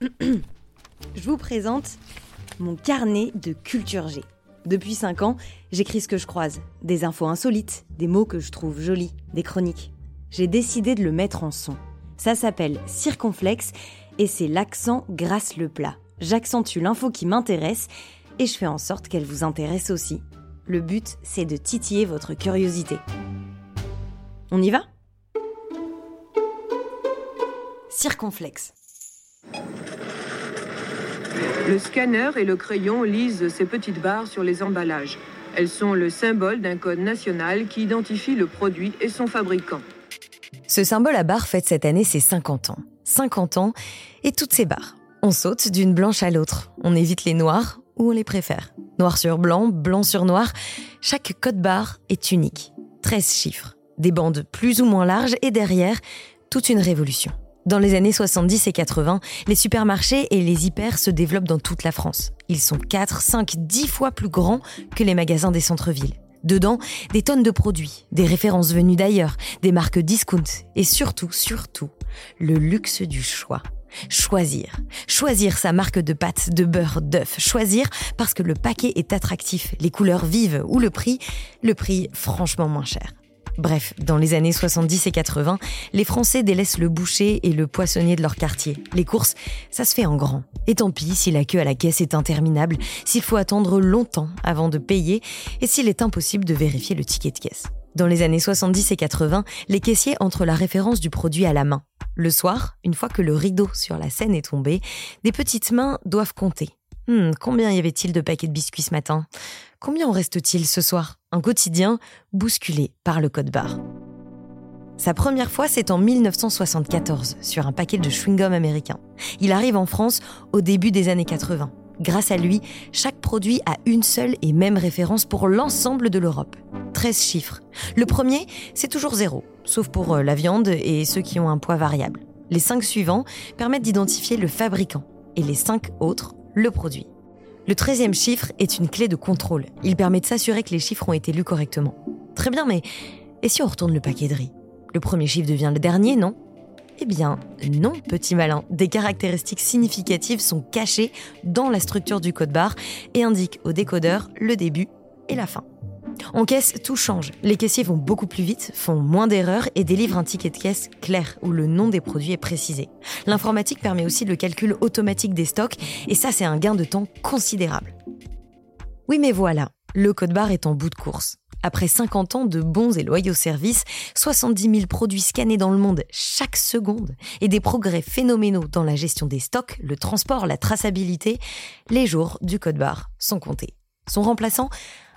Je vous présente mon carnet de culture G. Depuis 5 ans, j'écris ce que je croise, des infos insolites, des mots que je trouve jolis, des chroniques. J'ai décidé de le mettre en son. Ça s'appelle Circonflexe et c'est l'accent grâce le plat. J'accentue l'info qui m'intéresse et je fais en sorte qu'elle vous intéresse aussi. Le but, c'est de titiller votre curiosité. On y va? Circonflexe. Le scanner et le crayon lisent ces petites barres sur les emballages. Elles sont le symbole d'un code national qui identifie le produit et son fabricant. Ce symbole à barre fête cette année ses 50 ans. 50 ans et toutes ces barres. On saute d'une blanche à l'autre. On évite les noirs ou on les préfère. Noir sur blanc, blanc sur noir. Chaque code barre est unique. 13 chiffres. Des bandes plus ou moins larges et derrière, toute une révolution. Dans les années 70 et 80, les supermarchés et les hyper se développent dans toute la France. Ils sont 4, 5, 10 fois plus grands que les magasins des centres-villes. Dedans, des tonnes de produits, des références venues d'ailleurs, des marques discount et surtout, surtout, le luxe du choix. Choisir. Choisir sa marque de pâtes, de beurre, d'œuf. Choisir parce que le paquet est attractif, les couleurs vives ou le prix, le prix franchement moins cher. Bref, dans les années 70 et 80, les Français délaissent le boucher et le poissonnier de leur quartier. Les courses, ça se fait en grand. Et tant pis si la queue à la caisse est interminable, s'il faut attendre longtemps avant de payer et s'il est impossible de vérifier le ticket de caisse. Dans les années 70 et 80, les caissiers entrent la référence du produit à la main. Le soir, une fois que le rideau sur la scène est tombé, des petites mains doivent compter. Hmm, combien y avait-il de paquets de biscuits ce matin? Combien en reste-t-il ce soir? Un quotidien bousculé par le code barre. Sa première fois, c'est en 1974, sur un paquet de chewing-gum américain. Il arrive en France au début des années 80. Grâce à lui, chaque produit a une seule et même référence pour l'ensemble de l'Europe. 13 chiffres. Le premier, c'est toujours zéro, sauf pour euh, la viande et ceux qui ont un poids variable. Les cinq suivants permettent d'identifier le fabricant et les cinq autres, le produit. Le treizième chiffre est une clé de contrôle. Il permet de s'assurer que les chiffres ont été lus correctement. Très bien, mais et si on retourne le paquet de riz? Le premier chiffre devient le dernier, non? Eh bien, non, petit malin. Des caractéristiques significatives sont cachées dans la structure du code barre et indiquent au décodeur le début et la fin. En caisse, tout change. Les caissiers vont beaucoup plus vite, font moins d'erreurs et délivrent un ticket de caisse clair où le nom des produits est précisé. L'informatique permet aussi le calcul automatique des stocks et ça, c'est un gain de temps considérable. Oui, mais voilà, le code barre est en bout de course. Après 50 ans de bons et loyaux services, 70 000 produits scannés dans le monde chaque seconde et des progrès phénoménaux dans la gestion des stocks, le transport, la traçabilité, les jours du code barre sont comptés. Son remplaçant,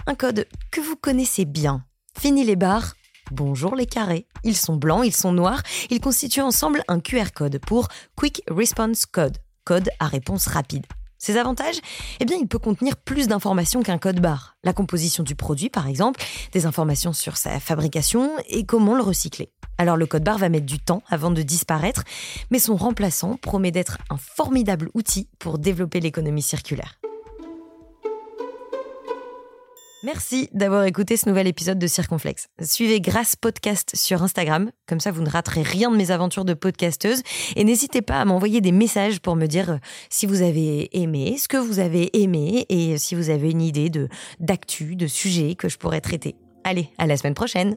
un code que vous connaissez bien. Fini les barres, bonjour les carrés. Ils sont blancs, ils sont noirs, ils constituent ensemble un QR code pour Quick Response Code, code à réponse rapide. Ses avantages? Eh bien, il peut contenir plus d'informations qu'un code barre. La composition du produit, par exemple, des informations sur sa fabrication et comment le recycler. Alors, le code barre va mettre du temps avant de disparaître, mais son remplaçant promet d'être un formidable outil pour développer l'économie circulaire. Merci d'avoir écouté ce nouvel épisode de Circonflexe. Suivez Grâce Podcast sur Instagram, comme ça vous ne raterez rien de mes aventures de podcasteuse. Et n'hésitez pas à m'envoyer des messages pour me dire euh, si vous avez aimé, ce que vous avez aimé et si vous avez une idée d'actu, de sujets que je pourrais traiter. Allez, à la semaine prochaine.